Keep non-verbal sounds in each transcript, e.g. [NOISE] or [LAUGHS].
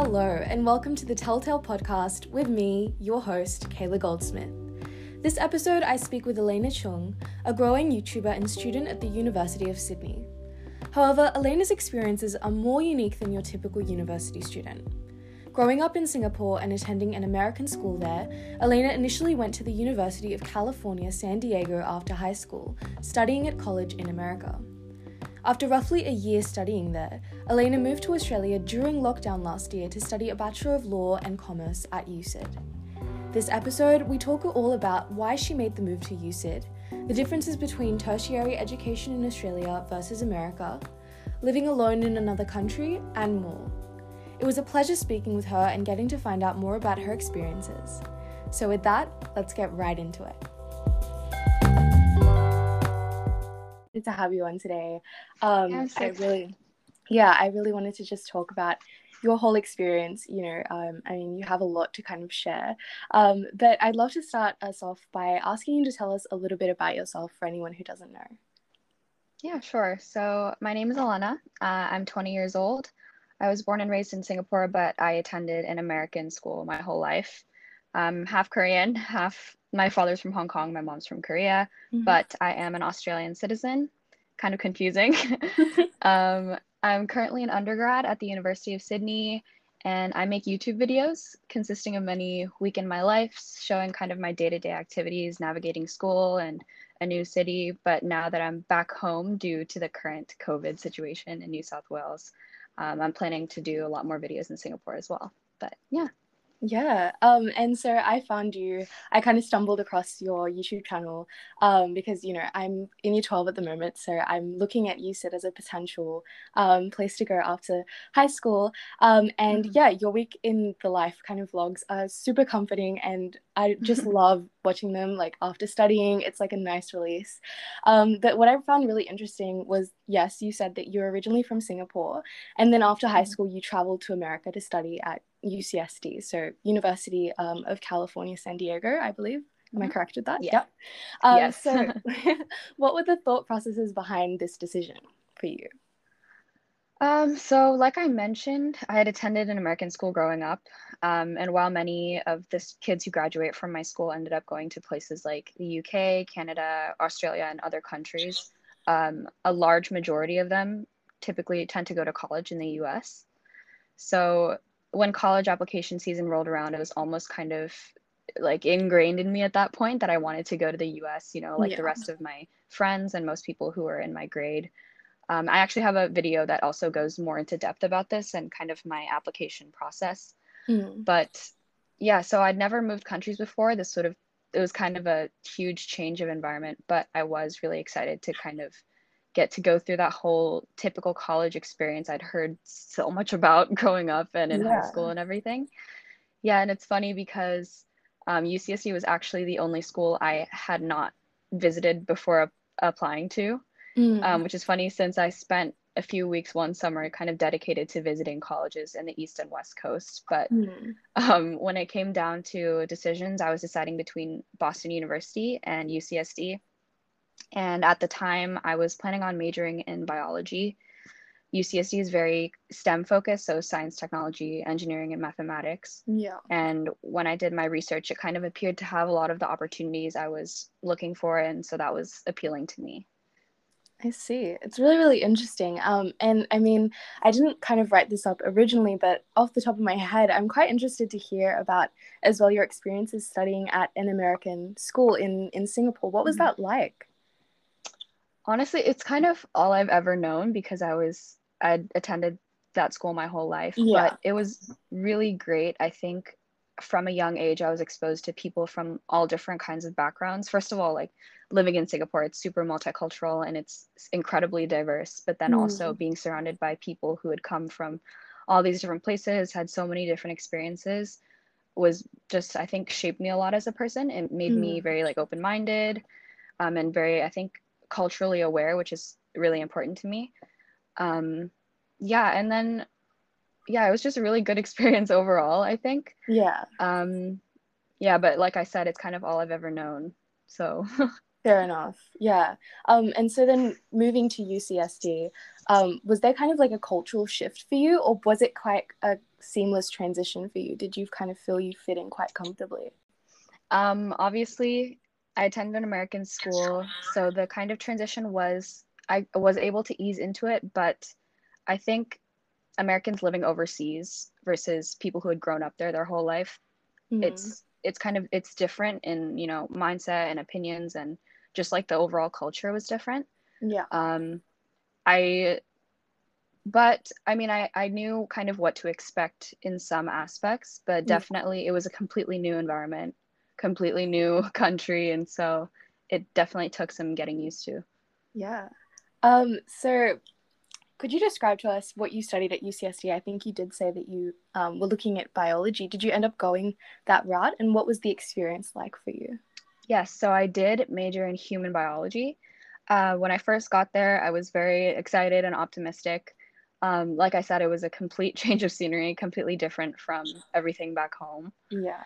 Hello, and welcome to the Telltale Podcast with me, your host, Kayla Goldsmith. This episode, I speak with Elena Cheung, a growing YouTuber and student at the University of Sydney. However, Elena's experiences are more unique than your typical university student. Growing up in Singapore and attending an American school there, Elena initially went to the University of California, San Diego after high school, studying at college in America. After roughly a year studying there, Elena moved to Australia during lockdown last year to study a Bachelor of Law and Commerce at USyd. This episode, we talk all about why she made the move to USyd, the differences between tertiary education in Australia versus America, living alone in another country, and more. It was a pleasure speaking with her and getting to find out more about her experiences. So, with that, let's get right into it. Good to have you on today. Um, I really, yeah, I really wanted to just talk about your whole experience. You know, um, I mean, you have a lot to kind of share. Um, but I'd love to start us off by asking you to tell us a little bit about yourself for anyone who doesn't know. Yeah, sure. So, my name is Elena. Uh, I'm 20 years old. I was born and raised in Singapore, but I attended an American school my whole life. I'm half Korean, half my father's from Hong Kong, my mom's from Korea, mm-hmm. but I am an Australian citizen. Kind of confusing. [LAUGHS] [LAUGHS] um, I'm currently an undergrad at the University of Sydney, and I make YouTube videos consisting of many week in my life, showing kind of my day to day activities, navigating school and a new city. But now that I'm back home due to the current COVID situation in New South Wales, um, I'm planning to do a lot more videos in Singapore as well. But yeah. Yeah. Um, and so I found you, I kind of stumbled across your YouTube channel um, because, you know, I'm in year 12 at the moment. So I'm looking at USyd as a potential um, place to go after high school. Um, and mm-hmm. yeah, your week in the life kind of vlogs are super comforting. And I just [LAUGHS] love watching them like after studying. It's like a nice release. Um, but what I found really interesting was yes, you said that you're originally from Singapore. And then after high mm-hmm. school, you traveled to America to study at UCSD, so University um, of California, San Diego, I believe. Am I mm-hmm. correct with that? Yeah. Yep. Um, yes. so, [LAUGHS] what were the thought processes behind this decision for you? Um, so, like I mentioned, I had attended an American school growing up. Um, and while many of the kids who graduate from my school ended up going to places like the UK, Canada, Australia, and other countries, um, a large majority of them typically tend to go to college in the US. So, when college application season rolled around, it was almost kind of like ingrained in me at that point that I wanted to go to the US, you know, like yeah. the rest of my friends and most people who are in my grade. Um, I actually have a video that also goes more into depth about this and kind of my application process. Mm. But yeah, so I'd never moved countries before. This sort of, it was kind of a huge change of environment, but I was really excited to kind of get to go through that whole typical college experience I'd heard so much about [LAUGHS] growing up and in yeah. high school and everything. Yeah, and it's funny because um, UCSD was actually the only school I had not visited before applying to, mm. um, which is funny since I spent a few weeks one summer kind of dedicated to visiting colleges in the East and West Coast. But mm. um, when it came down to decisions, I was deciding between Boston University and UCSD. And at the time, I was planning on majoring in biology. UCSD is very STEM focused, so science, technology, engineering, and mathematics. Yeah. And when I did my research, it kind of appeared to have a lot of the opportunities I was looking for. And so that was appealing to me. I see. It's really, really interesting. Um, and I mean, I didn't kind of write this up originally, but off the top of my head, I'm quite interested to hear about as well your experiences studying at an American school in in Singapore. What was mm-hmm. that like? Honestly it's kind of all i've ever known because i was i attended that school my whole life yeah. but it was really great i think from a young age i was exposed to people from all different kinds of backgrounds first of all like living in singapore it's super multicultural and it's incredibly diverse but then mm. also being surrounded by people who had come from all these different places had so many different experiences was just i think shaped me a lot as a person it made mm. me very like open-minded um, and very i think culturally aware, which is really important to me. Um, yeah, and then yeah, it was just a really good [LAUGHS] experience overall, I think. Yeah. Um, yeah, but like I said, it's kind of all I've ever known. So [LAUGHS] fair enough. Yeah. Um, and so then moving to UCSD, um, was there kind of like a cultural shift for you, or was it quite a seamless transition for you? Did you kind of feel you fit in quite comfortably? Um, obviously, I attended an American school, so the kind of transition was I was able to ease into it, but I think Americans living overseas versus people who had grown up there their whole life, mm-hmm. it's it's kind of it's different in you know mindset and opinions and just like the overall culture was different. Yeah. Um, I, but I mean, I I knew kind of what to expect in some aspects, but definitely yeah. it was a completely new environment completely new [LAUGHS] country and so it definitely took some getting used to yeah um so could you describe to us what you studied at UCSD? I think you did say that you um, were looking at biology. Did you end up going that route, and what was the experience like for you? Yes, so I did major in human biology. Uh, when I first got there, I was very excited and optimistic. Um, like I said, it was a complete [LAUGHS] change of scenery, completely different from everything back home. Yeah.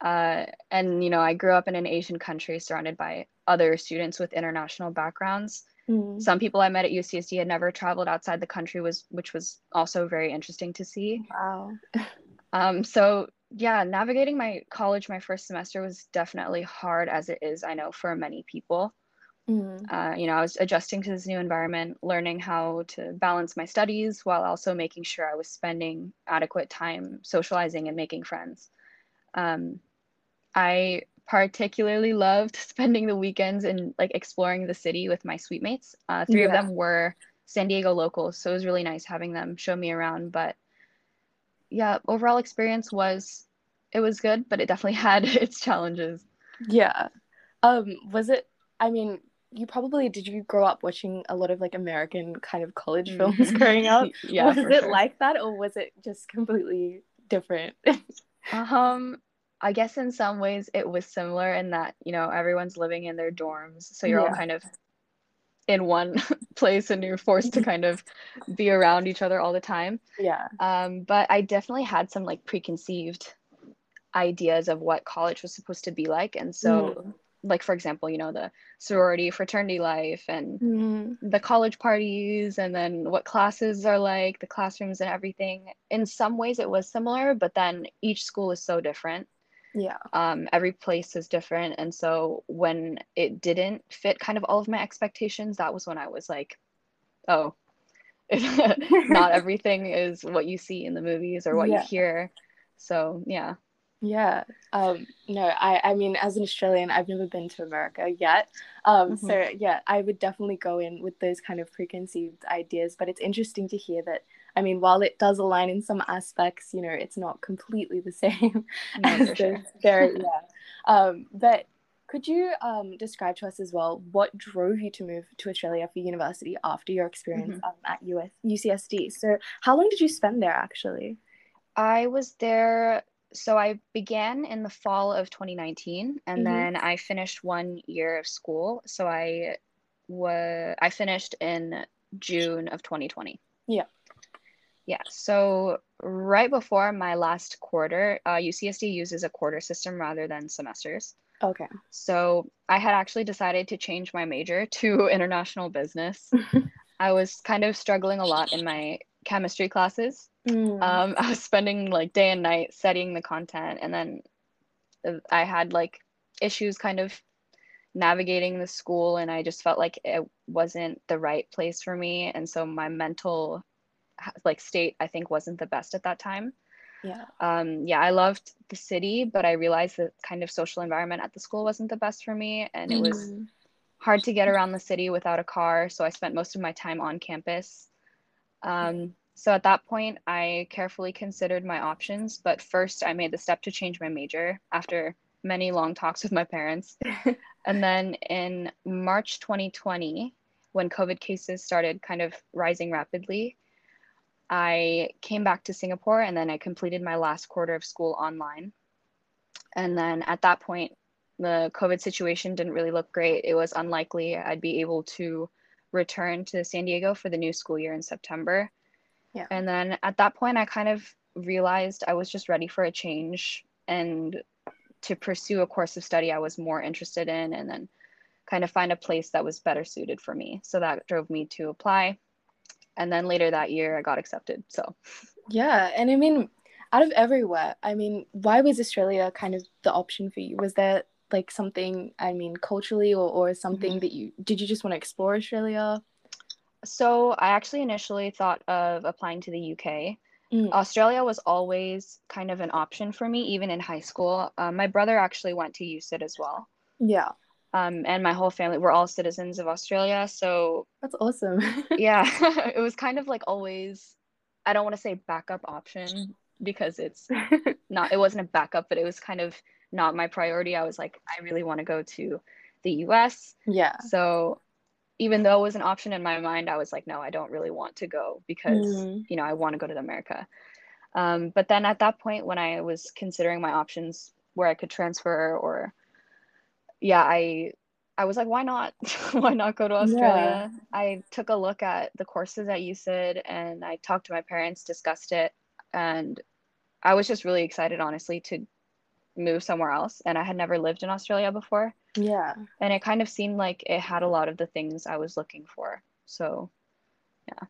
Uh, and you know, I grew up in an Asian country surrounded by other students with international backgrounds. Mm. Some people I met at UCSD had never traveled outside the country, was which was also very interesting to see. Wow. [LAUGHS] um, so yeah, navigating my college my first semester was definitely hard, as it is, I know, for many people. Mm. Uh, you know, I was adjusting to this new environment, learning how to balance my studies while also making sure I was spending adequate time socializing and making friends. Um, I particularly loved [LAUGHS] spending the weekends and like exploring the city with my suite mates. Uh, three yeah. of them were San Diego locals, so it was really nice having them show me around. But yeah, overall experience was it was good, but it definitely [LAUGHS] had its challenges. Yeah. Um, was it? I mean, you probably did. You grow up watching a lot of like American kind of college mm. films growing [LAUGHS] up? yeah. Was it sure. like that, or was it just completely different? um I guess in some ways it was similar in that, you know, everyone's living in their dorms. So you're yeah. all kind of in one [LAUGHS] place and you're forced to kind of be around each other all the time. Yeah. Um, but I definitely had some like preconceived ideas of what college was supposed to be like. And so, mm. like, for example, you know, the sorority, fraternity life and mm. the college parties, and then what classes are like, the classrooms and everything. In some ways, it was similar, but then each school is so different yeah. Um, every place is different. And so when it didn't fit kind of all of my expectations that was when i was like oh [LAUGHS] not [LAUGHS] everything is what you see in the movies or what yeah. you hear. So yeah. Yeah. Um no i i mean as an australian i've never been to america yet. Um mm-hmm. so yeah i would definitely go in with those kind of preconceived ideas but it's interesting to hear that I mean, while it does align in some aspects, you know, it's not completely the [LAUGHS] same no, as sure. very, [LAUGHS] yeah. Um, but could you um, describe to us as well what drove you to move to Australia for university after your experience mm-hmm. um, at US, UCSD? So, how long did you spend there actually? I was there. So, I began in the fall of 2019, and mm-hmm. then I finished one year of school. So, I was I finished in June of 2020. Yeah. Yeah. So right before my last quarter, uh, UCSD uses a quarter system rather than semesters. Okay. So I had actually decided to change my major [LAUGHS] to international business. [LAUGHS] I was kind of struggling a lot in my chemistry classes. Mm. Um, [LAUGHS] I was spending like day and night studying the content, and then uh, I had like issues kind of navigating the school, and I just felt like it wasn't the right place for me. And so my mental like state I think wasn't the best at that time. Yeah. Um, yeah, I loved the city, but I realized the kind of social environment at the school wasn't the best for me, and it was mm. hard to get around the city without a car. So I spent most of my time on campus. Um, so at that point, I carefully considered my options, but first I made the step to change my major after many long talks with my parents. [LAUGHS] and then in March 2020, when COVID cases started kind of rising rapidly, I came back to Singapore and then I completed my last quarter of school online. And then at that point, the COVID situation didn't really look great. It was unlikely I'd be able to return to San Diego for the new school year in September. Yeah. And then at that point, I kind of realized I was just ready for a change and to pursue a course of study I was more interested in and then kind of find a place that was better suited for me. So that drove me to apply and then later that year I got accepted. So yeah, and I mean out of everywhere, I mean, why was Australia kind of the option for you? Was there like something, I mean, culturally or, or something mm-hmm. that you did you just want to explore Australia? So I actually initially thought of applying to the UK. Mm. Australia was always kind of an option for me, even in high school. Um, my brother actually went to USyd as well. Yeah. Um, and my whole family, we're all citizens of Australia. So that's awesome. [LAUGHS] yeah. [LAUGHS] it was kind of like always, I don't want to say backup option because it's [LAUGHS] not, it wasn't a backup, but it was kind of not my priority. I was like, I really want to go to the US. Yeah. So even though it was an option in my mind, I was like, no, I don't really want to go because, mm. you know, I want to go to America. Um, but then at that point, when I was considering my options where I could transfer or, yeah, I, I was like, why not? [LAUGHS] why not go to Australia? Yeah. I took a look at the courses at USyd and I talked to my parents, discussed it, and I was just really excited, honestly, to move somewhere else. And I had never lived in Australia before. Yeah. And it kind of seemed like it had a lot of the things I was looking for. So, yeah.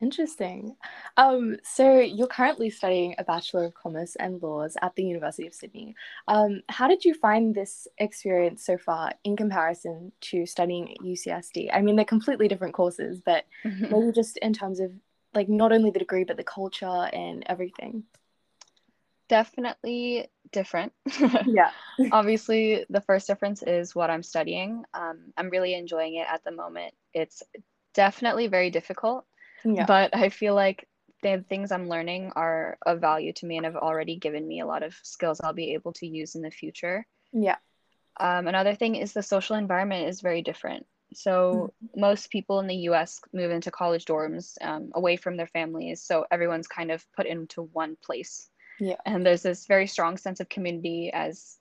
Interesting. Um, so you're currently studying a Bachelor of Commerce and Laws at the University of Sydney. Um, how did you find this experience so far in comparison to studying at UCSD? I mean, they're completely different courses, but mm-hmm. [LAUGHS] maybe just in terms of like not only the degree but the culture and everything. Definitely different. [LAUGHS] yeah. Obviously, the first difference is what I'm studying. Um, I'm really enjoying it at the moment. It's definitely very difficult, yeah. but I feel like the things I'm learning are of value to me and have already given me a lot of skills I'll be able to use in the future. Yeah. Um, another thing is the social environment is very different. So mm-hmm. most people in the U.S. move into college dorms um, away from their families, so everyone's kind of put into one place. Yeah. And there's this very strong sense of community as,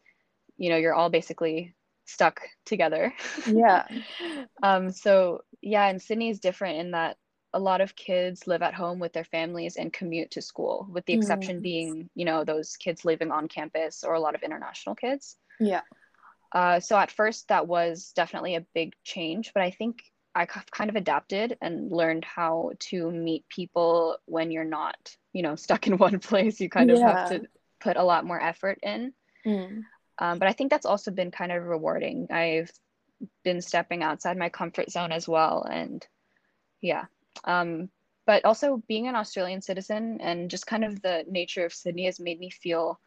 you know, you're all basically stuck together. [LAUGHS] Yeah. um, so yeah, and Sydney is different in that a lot of kids live at home with their families and commute to school, with the exception mm. being, you know, those kids living on campus or a lot of international kids. Yeah. Uh, so at first that was definitely a big change, but I think I kind of adapted and learned how to meet people when you're not, you know, [LAUGHS] stuck in one place. You kind of yeah. have to put a lot more effort in. Mm. Um, but I think that's also been kind of rewarding. I've been stepping outside my comfort zone as well. And yeah. Um, but also being an Australian citizen and just kind of the nature of Sydney has made me feel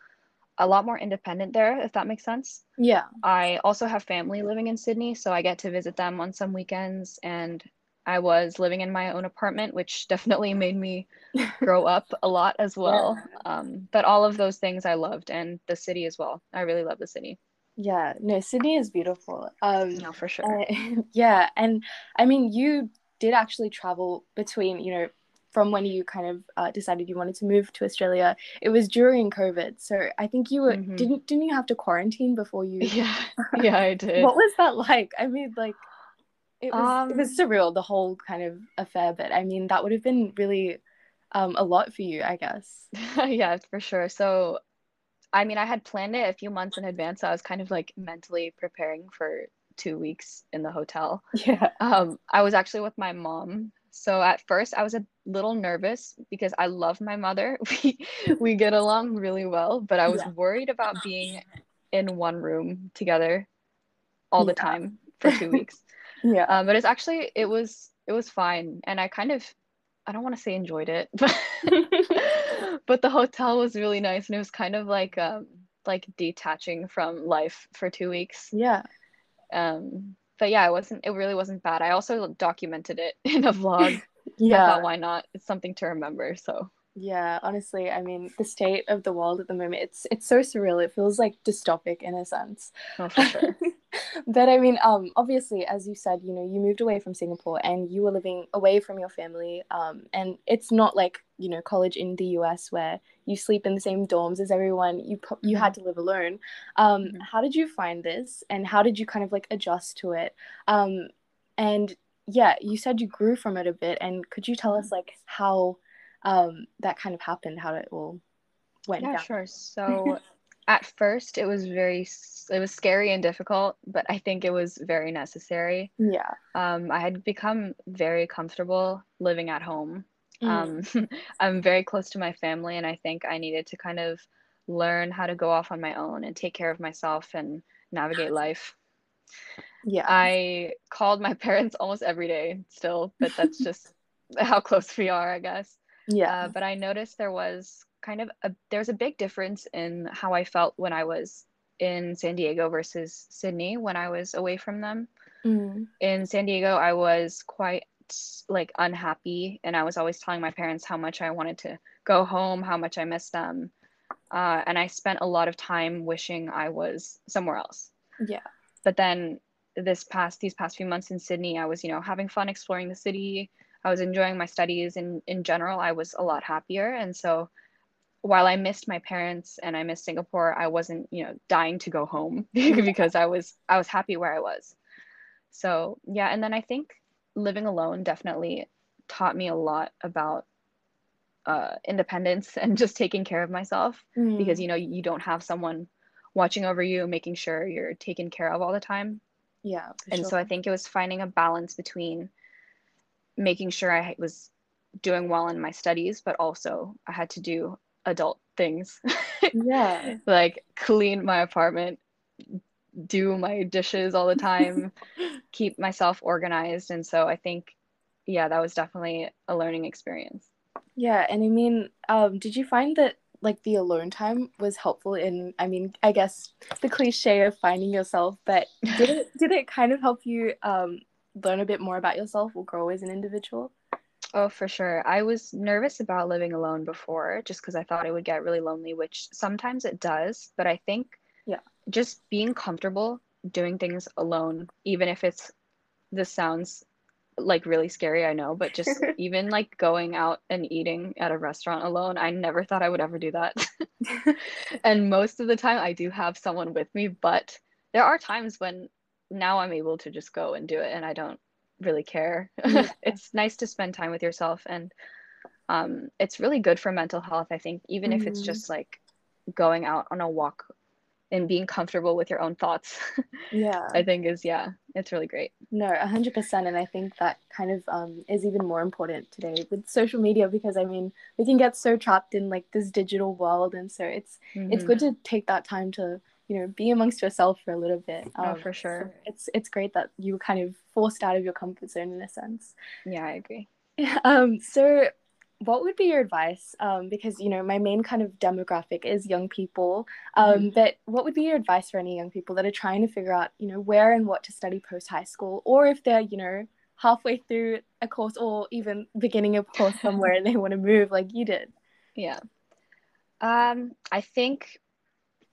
a lot more independent there, if that makes sense. Yeah. I also have family living in Sydney, so I get to visit them on some weekends. And I was living in my own apartment, which [LAUGHS] definitely made me [LAUGHS] grow up a lot as well. Yeah. Um, but all of those things I loved, and the city as well. I really love the city. Yeah, no, Sydney is beautiful. Um, no, for sure. Uh, [LAUGHS] yeah, and I mean, you did actually travel between, you know, from when you kind of uh, decided you wanted to move to Australia, it was during COVID. So I think you were mm-hmm. didn't didn't you have to quarantine before you? Yeah, [LAUGHS] yeah, I did. what was that like? I mean, like it was um, it was um, surreal the whole kind of affair. But I mean, that would have been really um, a lot for you, I guess. [LAUGHS] yeah, for sure. So. I mean, I had planned it a few months in advance. So I was kind of like mentally preparing for two weeks in the hotel. Yeah. Um, I was actually with my mom so at first I was a little nervous because I love my mother. [LAUGHS] We we get along really well, but I was yeah. worried about being in one room together all the time for two weeks. [LAUGHS] yeah. Um, but it's actually it was it was fine and I kind of I don't want to say enjoyed it, but [LAUGHS] but the hotel was really nice and it was kind of like um like detaching from life for two weeks. Yeah. Um but yeah, it wasn't. It really wasn't bad. I also documented it [LAUGHS] in a vlog. [LAUGHS] yeah, thought, why not? It's something to remember. So yeah, honestly, I mean, the state of the world at the moment, it's it's so surreal. It feels like dystopic in a sense. Oh, for sure. [LAUGHS] but I mean, um, obviously, as you said, you know, you moved away from Singapore and you were living away from your family. Um, and it's not like you know college in the US where you sleep in the same dorms as everyone. You you had mm-hmm. to live alone. Um, mm-hmm. how did you find this, and how did you kind of like adjust to it? Um, and yeah, you said you grew from it a bit, and could you tell us mm-hmm. like how um, that kind of happened, how it all went yeah, down. sure. So [LAUGHS] at first it was very it was scary and difficult, but I think it was very necessary. Yeah. Um, I had become very comfortable living at home Mm. Um, [LAUGHS] I'm very close to my family, and I think I needed to kind of learn how to go off on my own and take care of myself and navigate life. Yeah. I called my [LAUGHS] parents almost every day still, but that's [LAUGHS] just how close we are, I guess. Yeah. Uh, but I noticed there was kind of a there's a big difference in how I felt when I was in San Diego versus Sydney when I was away from them. Mm. In San Diego, I was quite like unhappy, and I was always telling my parents how much I wanted to go home, how much I missed them, uh, and I spent a lot of time wishing I was somewhere else. Yeah. But then this past these past few months in Sydney, I was you know having fun exploring the city. I was enjoying my studies, and in general, I was a lot happier, and so while I missed my parents and I missed Singapore, I wasn't, you know, dying to go home [LAUGHS] because I was I was happy where I was. So, yeah, and then I think living alone definitely taught me a lot about uh, independence [LAUGHS] and just taking care of myself mm. because you know you don't have someone watching over you making sure you're taken care of all the time yeah and sure. so i think it was finding a balance between making sure i was doing well in my studies but also i had to do adult things. [LAUGHS] Yeah. like clean my apartment, do my dishes all the time, [LAUGHS] keep myself organized. And so I think, yeah, that was definitely a learning experience. Yeah. And I mean, um, did you find that like the alone time was helpful in i mean i guess the cliche of finding yourself but did it [LAUGHS] did it kind of help you um, learn a bit more about yourself or grow as an individual Oh, for sure. I was nervous about living alone before just because I thought it would get really lonely, which sometimes it does. But I think yeah, just being comfortable doing things alone, even if it's this sounds like really scary, I know, but just [LAUGHS] even like going out and eating at a restaurant alone, I never thought I would ever do that. [LAUGHS] and most of the time I do have someone with me, but there are times when now I'm able to just go and do it and I don't really care. [LAUGHS] it's nice to spend time with yourself and um, it's really good for mental health, I think, even mm-hmm. if it's mm-hmm. just like going out on a walk and being comfortable with your own thoughts. [LAUGHS] yeah. I think is, yeah, it's really great. No, 100%. And I think that kind of um, is even more important today with social media because I mean, we can get so trapped in like this digital world. And so it's, mm-hmm. it's good to take that time to you know be amongst yourself for a little bit. Oh, um, oh for sure. so it's it's great that you were kind of forced out of your comfort zone in a sense. Yeah i agree. [LAUGHS] Um so what would be your advice? Um, because you know my main kind of demographic is young people. Um, mm-hmm. but what would be your advice for any young people that are trying to figure out you know where and what to study post high school or if they're you know halfway through a course or even beginning a course somewhere and they [LAUGHS] want to move like you did? Yeah. Um, i think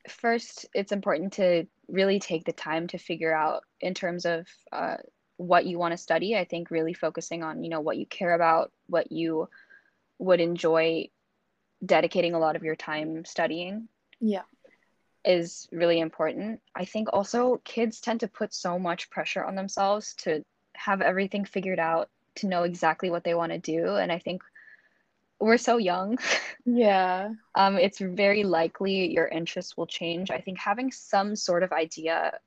first, it's important to really take the time to figure out in terms of uh, what you want to study. I think really focusing on, you know, what you care about, what you would enjoy dedicating a lot of your time studying. Yeah. Is really important. I think also kids tend to put so much pressure on themselves to have everything figured out, to know exactly what they want to do. And I think we're so young. Yeah. [LAUGHS] um, it's very likely your interests will change. I think having some sort of idea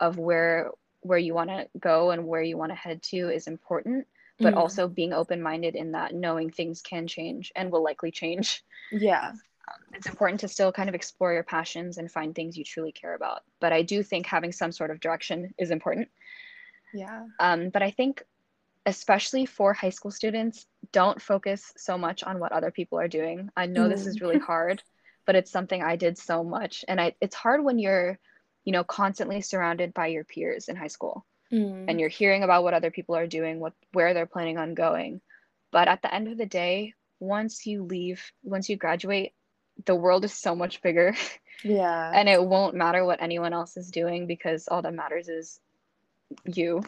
of where where you want to go and where you want to head to is important, but mm. also being open minded in that knowing things can change and will likely change. Yeah. Um, it's important to still kind of explore your passions and find things you truly care about. But I do think having some sort of direction is important. Yeah. Um, but I think especially for high school students, don't focus so much on what other people are doing. I know mm. this is mm. really [LAUGHS] hard, but it's something I did so much. And I it's hard when you're, you know, constantly surrounded by your peers in high school. Mm. And you're hearing about what other people are doing, what where they're planning on going. But at the end of the day, once you leave, once you graduate, the world is so much bigger. [LAUGHS] Yeah. and it won't matter what anyone else is doing because all that matters is you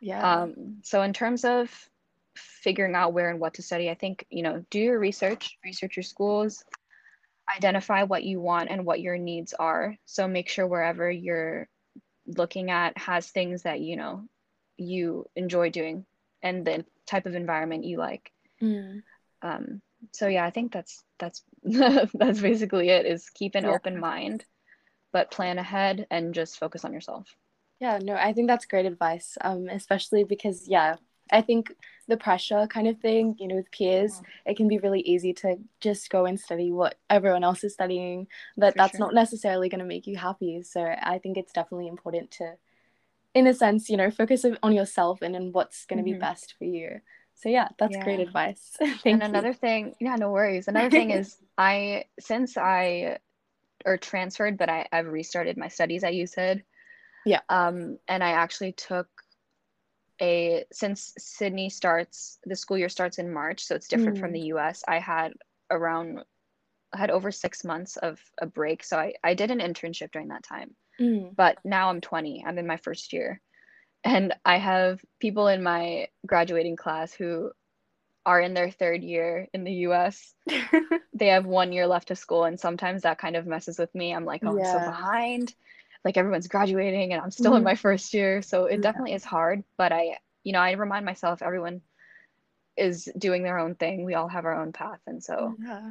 yeah. Um, so in terms of figuring out where and what to study, I think, you know, do your research, research your schools, identify what you want and what your needs are. So make sure wherever you're looking at has things that, you know, you enjoy doing and the type of environment you like. Mm. Um, so yeah, I think that's that's [LAUGHS] that's basically it is keep an yeah. open mind, but plan ahead and just focus on yourself. Yeah, no, I think that's great advice. Um, especially because yeah, I think the pressure kind of thing, you know, with peers, Mm-hmm. it can be really easy to just go and study what everyone else is studying, but For that's sure. not necessarily going to make you happy. So I think it's definitely important to, in a sense, you know, focus on yourself and in what's going to be Mhm. best for you. So yeah, that's great advice. [LAUGHS] And you. another thing, yeah, no worries. [LAUGHS] Another thing is I since I or transferred, but I, I've restarted my studies at USyd. Yeah. Um, and I actually took a since Sydney starts the school year starts in March, so it's different from Mm. the US. I had around I had over six months of a break. So I, I did an internship during that time. Mm. But now I'm 20. I'm in my first year. And I have people in my graduating class who are in their third year in the US. [LAUGHS] They have one year left of school, and sometimes that kind of messes with me. I'm like, oh, I'm so behind. Like everyone's graduating, and I'm still in Mhm. my first year. So it Yeah. definitely is hard. But I, you know, I remind myself everyone is doing their own thing. We all have our own path. And so yeah.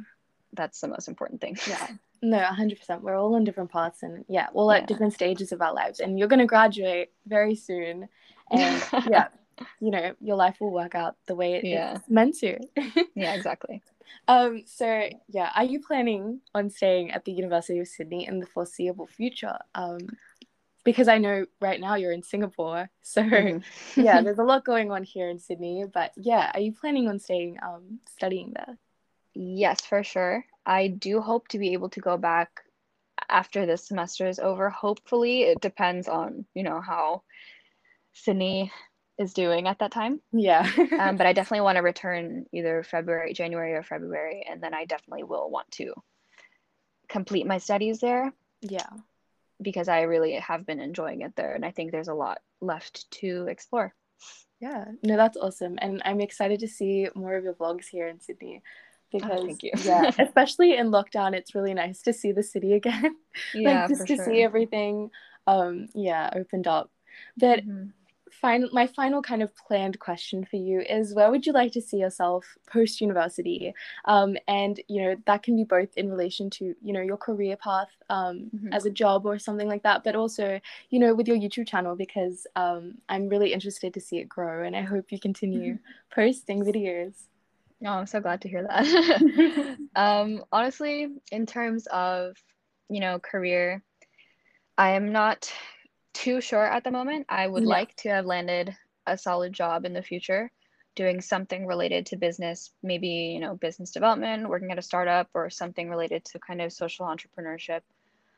that's the most important thing. Yeah. No, 100%. We're all on different paths and yeah, we're at Yeah. different stages of our lives. And you're going to graduate very soon. And [LAUGHS] yeah, you know, your life will work out the way it- Yeah. it's meant to. yeah, [LAUGHS] exactly. Um, so, yeah, are you planning on staying at the University of Sydney in the foreseeable future? Um, because I know right now you're in Singapore. So, [LAUGHS] Mhm. yeah, [LAUGHS] there's a lot going on here in Sydney. But yeah, are you planning on staying, um, studying there? Yes, for sure. I do hope to be able to go back after this semester is over. Hopefully, it depends on, you know, how Sydney is doing at that time. Yeah. Um, but I [LAUGHS] definitely want to return either February, January, or February, and then I definitely will want to complete my studies there yeah. because I really have been enjoying it there, and I think there's a lot left to explore. Yeah, no, that's awesome. And I'm excited to see more of your vlogs here in Sydney because, thank you. yeah, [LAUGHS] especially in lockdown, it's really nice to see the city again. [LAUGHS] Yeah, like, just to sure. see everything, um, yeah, opened up. But Mhm. Final, my final kind of planned question for you is where would you like to see yourself post university? Um, and, you know, that can be both in relation to, you know, your career path um, Mhm. as a job or something like that, but also, you know, with your YouTube channel because um, I'm really interested to see it grow and I hope you continue posting videos. Oh, I'm so glad to hear that. [LAUGHS] [LAUGHS] um, honestly, in terms of, you know, career, I am not too sure at the moment. I would Yeah. like to have landed a solid job in the future, doing something related to business, maybe, you know, business development, working at a startup, or something related to kind of social entrepreneurship.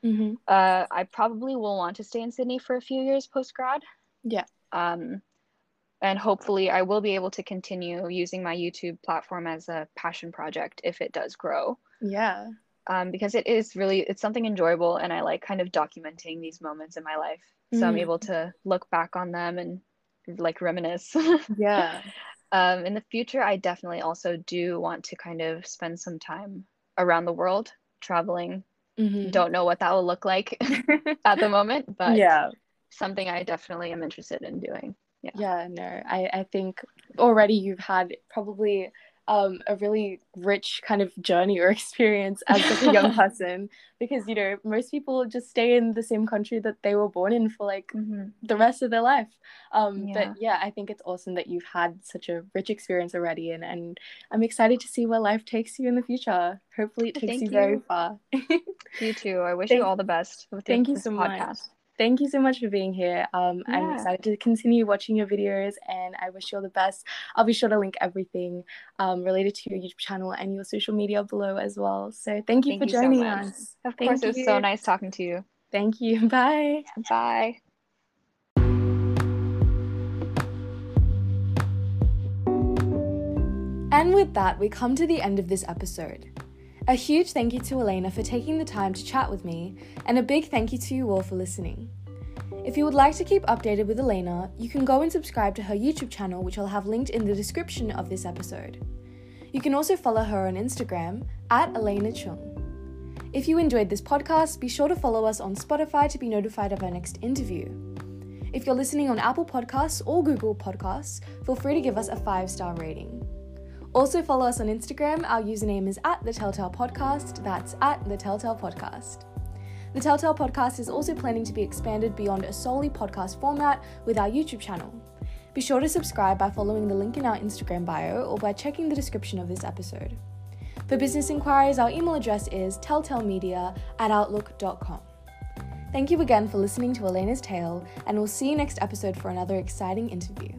hmm Uh, I probably will want to stay in Sydney for a few years post grad. Yeah. Um, and hopefully, I will be able to continue using my YouTube platform as a passion project if it does grow. Yeah. Um, because it is really it's something enjoyable, and I like kind of documenting these moments in my life. So I'm Mm. able to look back on them and like reminisce. [LAUGHS] Yeah. um, in the future, I definitely also do want to kind of spend some time around the world traveling. Mhm. Don't know what that will look like [LAUGHS] at the moment, but yeah. something I definitely am interested in doing. Yeah. Yeah, no, I, I think already you've had probably um, a really rich kind of journey or [LAUGHS] experience as like a young [LAUGHS] person because, you know, most people just stay in the same country that they were born in for like Mhm. the rest of their life. Um, Yeah. But yeah, I think it's awesome that you've had such a rich experience already and, and I'm excited to see where life takes you in the future. Hopefully it takes Thank you, very far. [LAUGHS] You too. I wish Thank- you all the best with your, thank you this so much. Thank you so much for being here. Um, I'm excited to continue watching your videos and I wish you all the best. I'll be sure to link everything um, related to your YouTube channel and your social media below as well. So thank you Thank for you joining much. us. Of Thank course, it was so nice talking to you. Thank you. [LAUGHS] Bye. Bye. And with that, we come to the end of this episode. A huge thank you to Elena for taking the time to chat with me, and a big thank you to you all for listening. If you would like to keep updated with Elena, you can go and subscribe to her YouTube channel, which I'll have linked in the description of this episode. You can also follow her on Instagram at Elena Cheung. If you enjoyed this podcast, be sure to follow us on Spotify to be notified of our next interview. If you're listening on Apple Podcasts or Google Podcasts, feel free to give us a five star rating. Also, follow us on Instagram. Our username is at the Telltale Podcast. That's at the Telltale Podcast. The Telltale Podcast is also planning to be expanded beyond a solely podcast format with our YouTube channel. Be sure to subscribe by following the link in our Instagram bio or by checking the description of this episode. For business inquiries, our email address is telltalemedia at outlook.com. Thank you again for listening to Elena's Tale, and we'll see you next episode for another exciting interview.